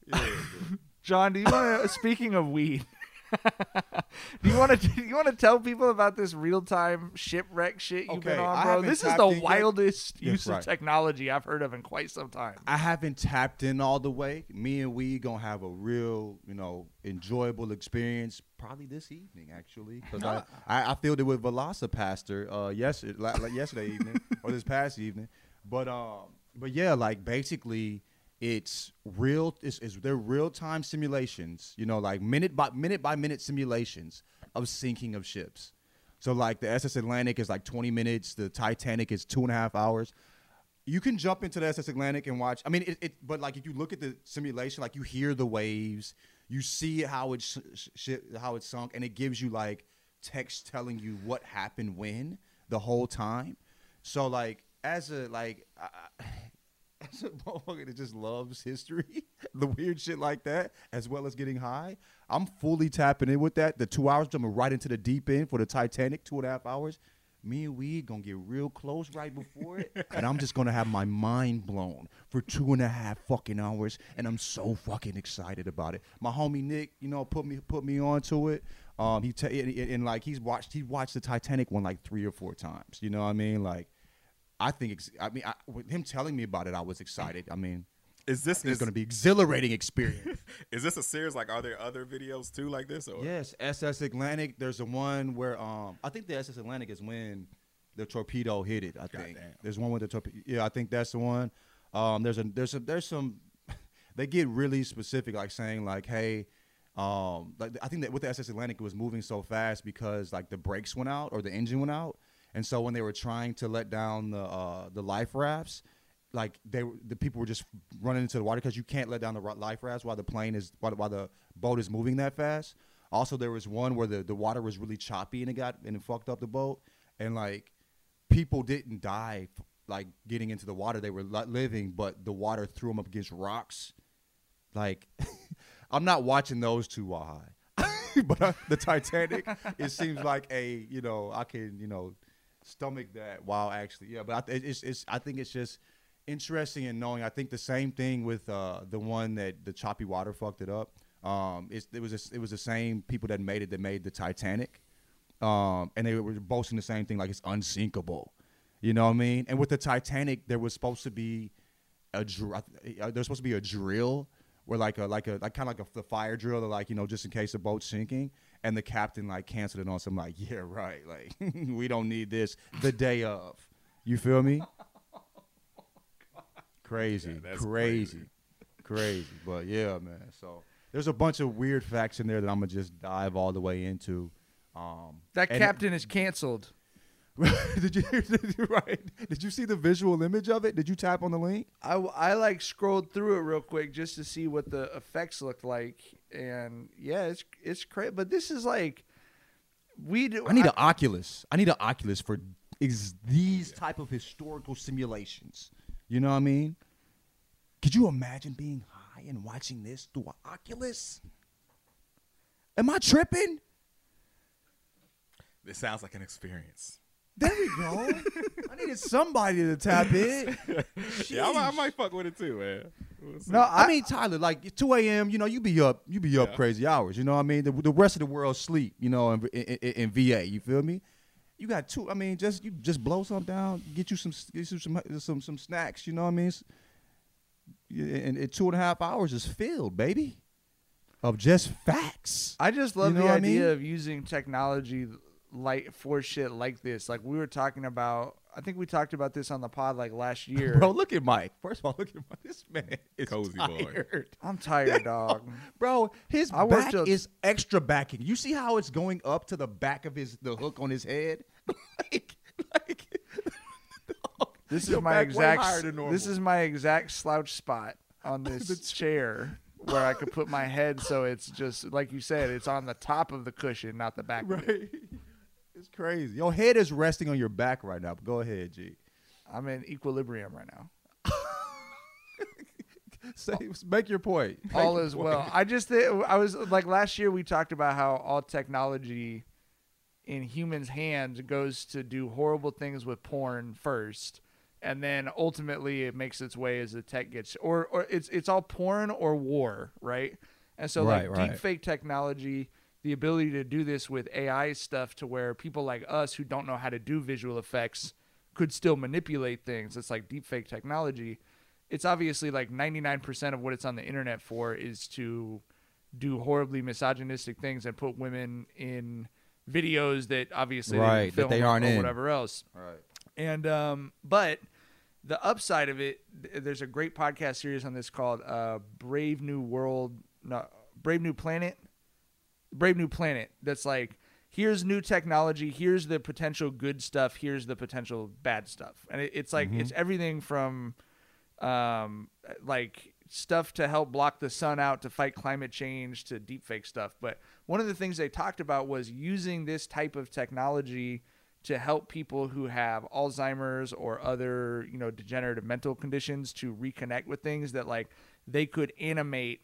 yeah, John, do you want to? Uh, speaking of weed, [laughs] do you want to? [laughs] Do you want to tell people about this real time shipwreck shit you've been on, bro? This is the yet. wildest Yes, use right. of technology I've heard of in quite some time. I haven't tapped in all the way. Me and we gonna have a real, you know, enjoyable experience probably this evening actually, because I, I I filled it with VelociPastor uh yesterday like yesterday evening [laughs] or this past evening, but um but yeah, like basically it's real. It's, it's they're real time simulations. You know, like minute by minute by minute simulations of sinking of ships. So like the SS Atlantic is like 20 minutes. The Titanic is two and a half hours you can jump into the SS Atlantic and watch. I mean, it, it but like if you look at the simulation, like you hear the waves, you see how it sh- sh- how it sunk, and it gives you like text telling you what happened when the whole time. So like as a like. I- as a motherfucker that just loves history, [laughs] the weird shit like that, as well as getting high, I'm fully tapping in with that. The two hours jumping right into the deep end for the Titanic, two and a half hours me and we gonna get real close right before it, [laughs] and I'm just gonna have my mind blown for two and a half fucking hours, and I'm so fucking excited about it. My homie Nick, you know, put me put me onto it. Um, he ta- and, and, and, like he's watched he watched the Titanic one like three or four times. You know what I mean? Like, I think ex- I mean I, with him telling me about it, I was excited. I mean, Is this is, gonna be exhilarating experience. [laughs] is this a series? Like, are there other videos too like this? Or Yes, SS Atlantic. There's the one where um I think the SS Atlantic is when the torpedo hit it. I think Goddamn. there's one with the torpedo. Yeah, I think that's the one. Um, there's a there's a there's some. [laughs] they get really specific, like saying like, hey, um, like I think that with the SS Atlantic it was moving so fast because like the brakes went out or the engine went out, and so when they were trying to let down the uh, the life rafts. Like they, the people were just running into the water because you can't let down the life rafts while the plane is while, while the boat is moving that fast. Also, there was one where the, the water was really choppy and it got and it fucked up the boat, and like people didn't die like getting into the water; they were living, but the water threw them up against rocks. Like, [laughs] I'm not watching those two while high, [laughs] but uh, the Titanic, it seems like a you know I can you know stomach that while actually yeah, but I, it's it's I think it's just interesting in knowing. I think the same thing with uh, the one that the choppy water fucked it up. Um, it's, it was a, it was the same people that made it that made the Titanic, um, and they were boasting the same thing like it's unsinkable. You know what I mean? And with the Titanic, there was supposed to be a dr- uh, there's supposed to be a drill where like a like a like kind of like a the fire drill, like you know just in case the boat's sinking. And the captain like canceled it on some like yeah right like [laughs] we don't need this the day of. You feel me? Crazy, Yeah, that's crazy, crazy. But yeah, man. So there's a bunch of weird facts in there that I'm gonna just dive all the way into. Um, That captain is canceled. [laughs] did you [laughs] did you right? Did you see the visual image of it? Did you tap on the link? I, I like scrolled through it real quick just to see what the effects looked like, and yeah, it's it's crazy. But this is like we do. I need an Oculus. I need an Oculus for is these type of historical simulations. You know what I mean? Could you imagine being high and watching this through an Oculus? Am I tripping? This sounds like an experience. There we go. I needed somebody to tap [laughs] in. Yeah, I, might- I might fuck with it too, man. We'll. No, I, I, mean, Tyler, like 2 a.m., you know, you be up, you be up Yeah. crazy hours. You know what I mean? The, the rest of the world sleep, you know, in, in, in, in VA. You feel me? You got two. I mean, just you just blow something down, get you some get you some some some snacks. You know what I mean? S- yeah, And, and two and a half hours is filled, baby, of just facts. I just love You know the what I idea mean? of using technology like for shit like this. Like we were talking about. I think we talked about this on the pod like last [laughs] year. Bro, look at Mike. First of all, look at Mike. This man is Cozy boy. I'm tired, [laughs] dog. Bro, his I worked back till- is extra backing. You see how it's going up to the back of his the hook on his head? [laughs] like, like This is my back way higher exact. This is my exact slouch spot on this chair where I could put my head, so it's just like you said, it's on the top of the cushion, not the back. Of it. right. It's crazy. Your head is resting on your back right now. But go ahead, G. I'm in equilibrium right now. [laughs] Say, make your point. Make all your is point. well. I just I was like last year we talked about how all technology in humans' hands goes to do horrible things with porn first, and then ultimately it makes its way as the tech gets or or it's it's all porn or war, right? And so Right, like right. deep fake technology, the ability to do this with AI stuff to where people like us who don't know how to do visual effects could still manipulate things. It's like deepfake technology. It's obviously like 99% of what it's on the internet for is to do horribly misogynistic things and put women in videos that obviously they didn't Right, that they aren't or in. whatever else. Right. And um, but the upside of it, th- there's a great podcast series on this called uh, Brave New World, no, Brave New Planet, Brave New Planet. That's like here's new technology, here's the potential good stuff, here's the potential bad stuff, and it, it's like it's everything from um, like stuff to help block the sun out to fight climate change to deepfake stuff. But one of the things they talked about was using this type of technology to help people who have Alzheimer's or other, you know, degenerative mental conditions to reconnect with things that like they could animate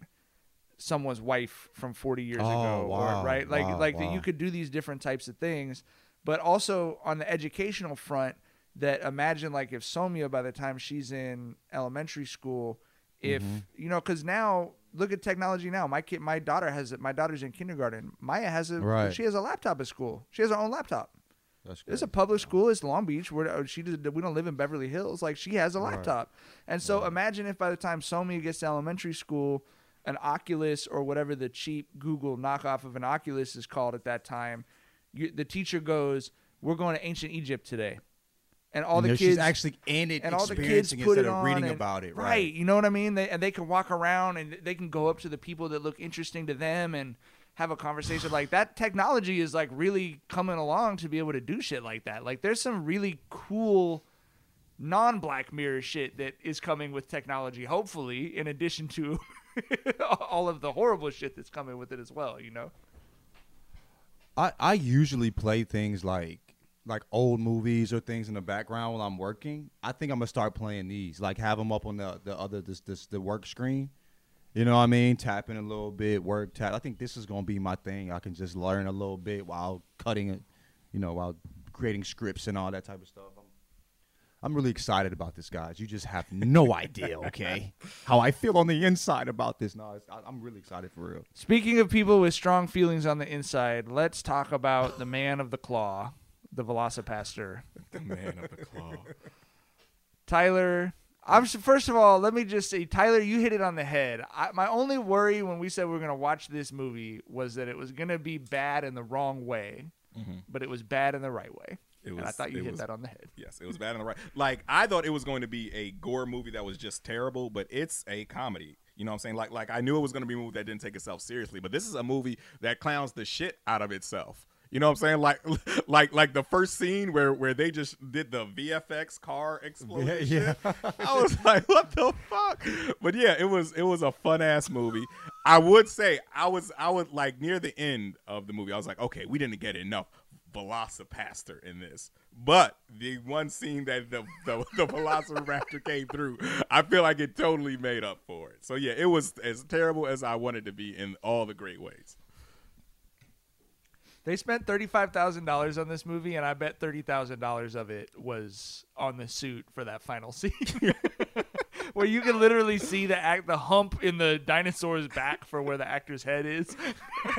someone's wife from 40 years Oh, ago wow, or right? Like wow, like that you could do these different types of things. But also on the educational front that imagine like if Somia by the time she's in elementary school if Mm-hmm. you know cuz now look at technology now. My kid my daughter has it my daughter's in kindergarten. Maya has a Right. she has a laptop at school. She has her own laptop. That's it's a public school. It's Long Beach. Where uh, she did, we don't live in Beverly Hills. Like she has a laptop, and so imagine if by the time Somi gets to elementary school, an Oculus or whatever the cheap Google knockoff of an Oculus is called at that time, you, the teacher goes, "We're going to ancient Egypt today," and all You the know, kids she's actually in it, and all the kids put it on reading and- about it, right? right. You know what I mean? They, and they can walk around and they can go up to the people that look interesting to them and have a conversation like that. Technology is like really coming along to be able to do shit like that. Like there's some really cool non Black Mirror shit that is coming with technology. Hopefully, in addition to [laughs] [laughs] all of the horrible shit that's coming with it as well. You know. I, I usually play things like like old movies or things in the background while I'm working. I think I'm gonna start playing these, like have them up on the the other this this the work screen. You know what I mean? Tapping a little bit, work tap. I think this is gonna be my thing. I can just learn a little bit while cutting it, you know, while creating scripts and all that type of stuff. I'm, I'm really excited about this, guys. You just have no idea, okay, [laughs] how I feel on the inside about this. No, it's, I, I'm really excited for real. Speaking of people with strong feelings on the inside, let's talk about the man of the claw, the VelociPastor. The man of the claw. Tyler, I'm first of all, let me just say, Tyler, you hit it on the head. I, my only worry when we said we were going to watch this movie was that it was going to be bad in the wrong way, mm-hmm. but it was bad in the right way. It and I thought you hit was- that on the head. Yes, it was bad on the right. Like I thought it was going to be a gore movie that was just terrible, but it's a comedy. You know what I'm saying? Like like I knew it was going to be a movie that didn't take itself seriously, but this is a movie that clowns the shit out of itself. You know what I'm saying? Like [laughs] like like the first scene where where they just did the VFX car explosion. Yeah, shit. [laughs] I was like, what the fuck? But yeah, it was it was a fun ass movie. I would say I was I was like near the end of the movie. I was like, okay, we didn't get enough VelociPastor in this. But the one scene that the the, [laughs] the Velociraptor came through, I feel like it totally made up for it. So yeah, it was as terrible as I wanted to be in all the great ways. They spent thirty-five thousand dollars on this movie, and I bet thirty thousand dollars of it was on the suit for that final scene, [laughs] where you can literally see the act, the hump in the dinosaur's back for where the actor's head is. [laughs]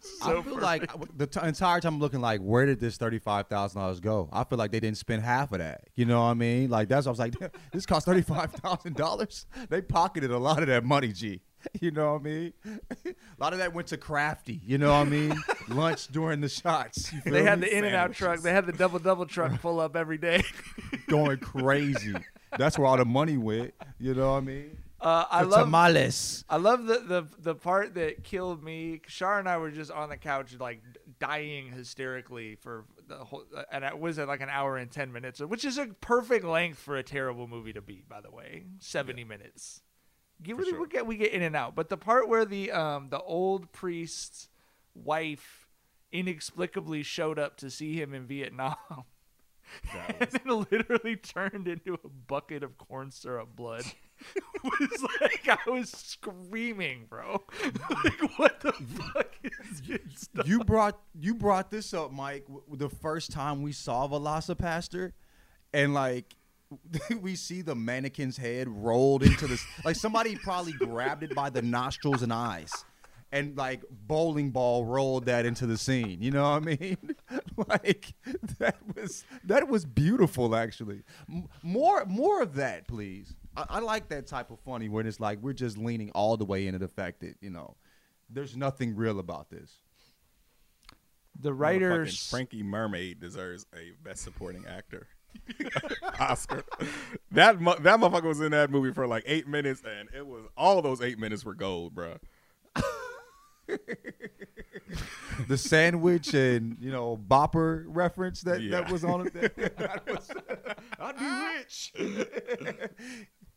so I feel like the t- entire time I'm looking like, where did this thirty five thousand dollars go? I feel like they didn't spend half of that. You know what I mean? Like that's what I was like, [laughs] this cost thirty five thousand dollars. They pocketed a lot of that money, G. [laughs] You know what I mean? [laughs] A lot of that went to crafty. You know what I mean? [laughs] Lunch during the shots. They had me? the In and Out truck. They had the double double truck pull up every day. going crazy. That's where all the money went. You know what I mean? Uh, I love tamales. I love the, the the part that killed me. Shar and I were just on the couch, like dying hysterically for the whole, and it was at like an hour and ten minutes, which is a perfect length for a terrible movie to be. By the way, seventy minutes. Give we, we get we get in and out, but the part where the um the old priest's wife inexplicably showed up to see him in Vietnam. [laughs] and then literally turned into a bucket of corn syrup blood. [laughs] [laughs] was like I was screaming, bro. like what the fuck is this? stuff? You brought you brought this up, Mike, w- the first time we saw VelociPastor, and like [laughs] we see the mannequin's head rolled into this. [laughs] like somebody probably grabbed it by the nostrils and eyes, and like bowling ball rolled that into the scene. You know what I mean? [laughs] like that was that was beautiful, actually. M- more more of that, please. I, I like that type of funny when it's like we're just leaning all the way into the fact that you know there's nothing real about this. The Motherfucking writers Frankie Mermaid deserves a Best Supporting Actor Oscar. That mu- that motherfucker was in that movie for like eight minutes, and it was all those eight minutes were gold, bro. [laughs] the sandwich and you know bopper reference that Yeah. that was on it. [laughs] That was, I'd be ah. rich [laughs]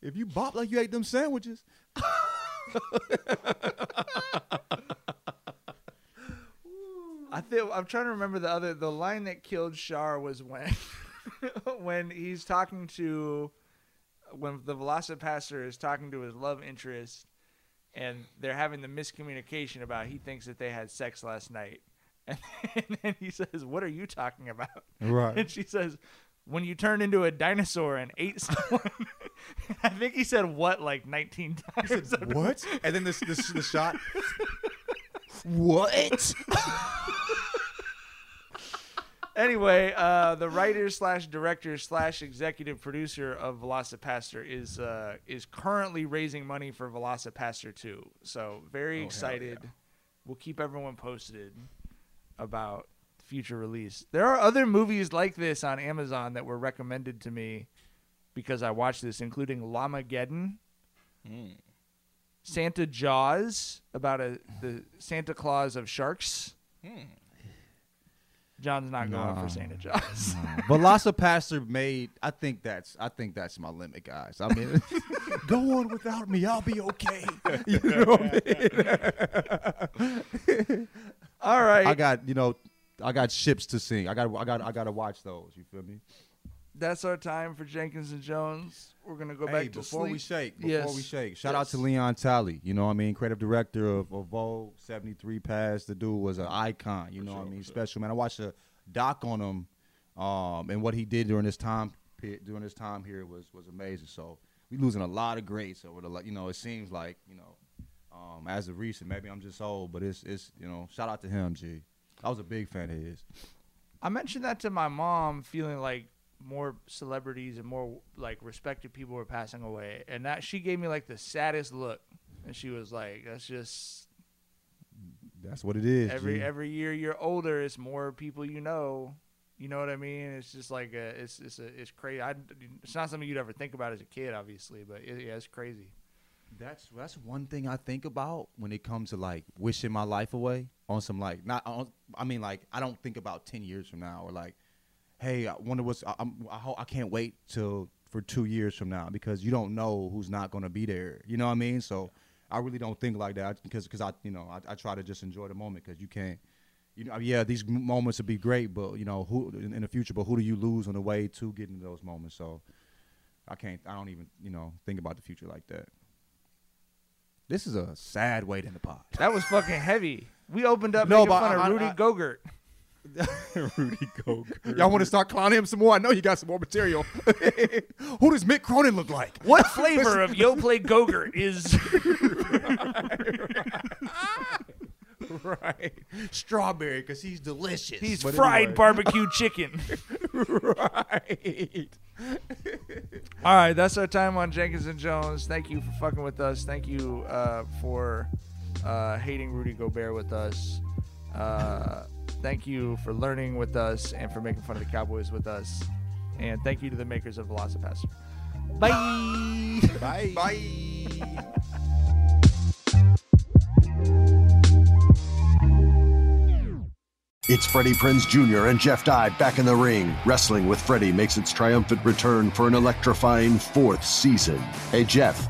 if you bop like you ate them sandwiches. I feel I'm trying to remember the other the line that killed Shar was when [laughs] when he's talking to when the VelociPastor is talking to his love interest and they're having the miscommunication about he thinks that they had sex last night. [laughs] And then he says, "What are you talking about?" Right. And she says, "When you turned into a dinosaur and ate someone." [laughs] I think he said what like 19 times. What? And then this this the shot. what? Anyway, uh, the writer slash director slash executive producer of VelociPastor is uh, is currently raising money for VelociPastor 2. So very excited. We'll keep everyone posted about future release. There are other movies like this on Amazon that were recommended to me because I watched this, including Llamageddon. Santa Jaws about a the Santa Claus of sharks. John's not going for Santa Jaws. [laughs] VelociPastor made. I think that's. I think that's my limit, guys. I mean, [laughs] go on without me. I'll be okay. [laughs] You know what I mean? All right. I got you know. I got ships to sing. I got. I got. I got to watch those. You feel me? That's our time for Jenkins and Jones. We're gonna go Hey, back to before we sleep. shake, before Yes. we shake, shout Yes. out to Leon Talley. You know what I mean? Creative director of, of Vogue, 73 Pass. The dude was an icon. You know what I mean? Special, man. I watched a doc on him um, and what he did during his time during his time here was was amazing. So we losing a lot of greats over the, like, you know, it seems like, you know, um, as of recent, maybe I'm just old, but it's, it's you know, shout out to him, G. I was a big fan of his. I mentioned that to my mom, feeling like more celebrities and more like respected people were passing away, and that she gave me like the saddest look, and she was like, "That's just That's what it is. every G. every year you're older, it's more people you know." You know what I mean? It's just like a, it's it's a, it's crazy. I, it's not something you'd ever think about as a kid, obviously, but it, yeah, it's crazy. That's that's one thing I think about when it comes to like wishing my life away on some like not on, I mean like I don't think about ten years from now or like, hey, I wonder what's I, I'm I, I can't wait till for two years from now because you don't know who's not gonna be there. You know what I mean? So I really don't think like that because because I you know I, I try to just enjoy the moment because you can't. You know, yeah, these moments would be great, but you know, who in, in the future? But who do you lose on the way to getting to those moments? So, I can't. I don't even, you know, think about the future like that. This is a sad way to end the pod. That was fucking heavy. We opened up No, making but fun I- of Rudy I- Gogurt. [laughs] Rudy Gogurt. Y'all want to start clowning him some more? I know you got some more material. [laughs] Who does Mick Cronin look like? What flavor of Yoplait Gogurt is? [laughs] right, strawberry because he's delicious. He's But fried anyway. barbecue chicken. right. All right, that's our time on Jenkins and Jones. Thank you for fucking with us. Thank you uh, for uh, hating Rudy Gobert with us. Uh, thank you for learning with us and for making fun of the Cowboys with us. And thank you to the makers of VelociPastor. Bye. [laughs] Bye. Bye. [laughs] It's Freddie Prinze Jr. and Jeff Dye back in the ring. Wrestling with Freddie makes its triumphant return for an electrifying fourth season. Hey, Jeff,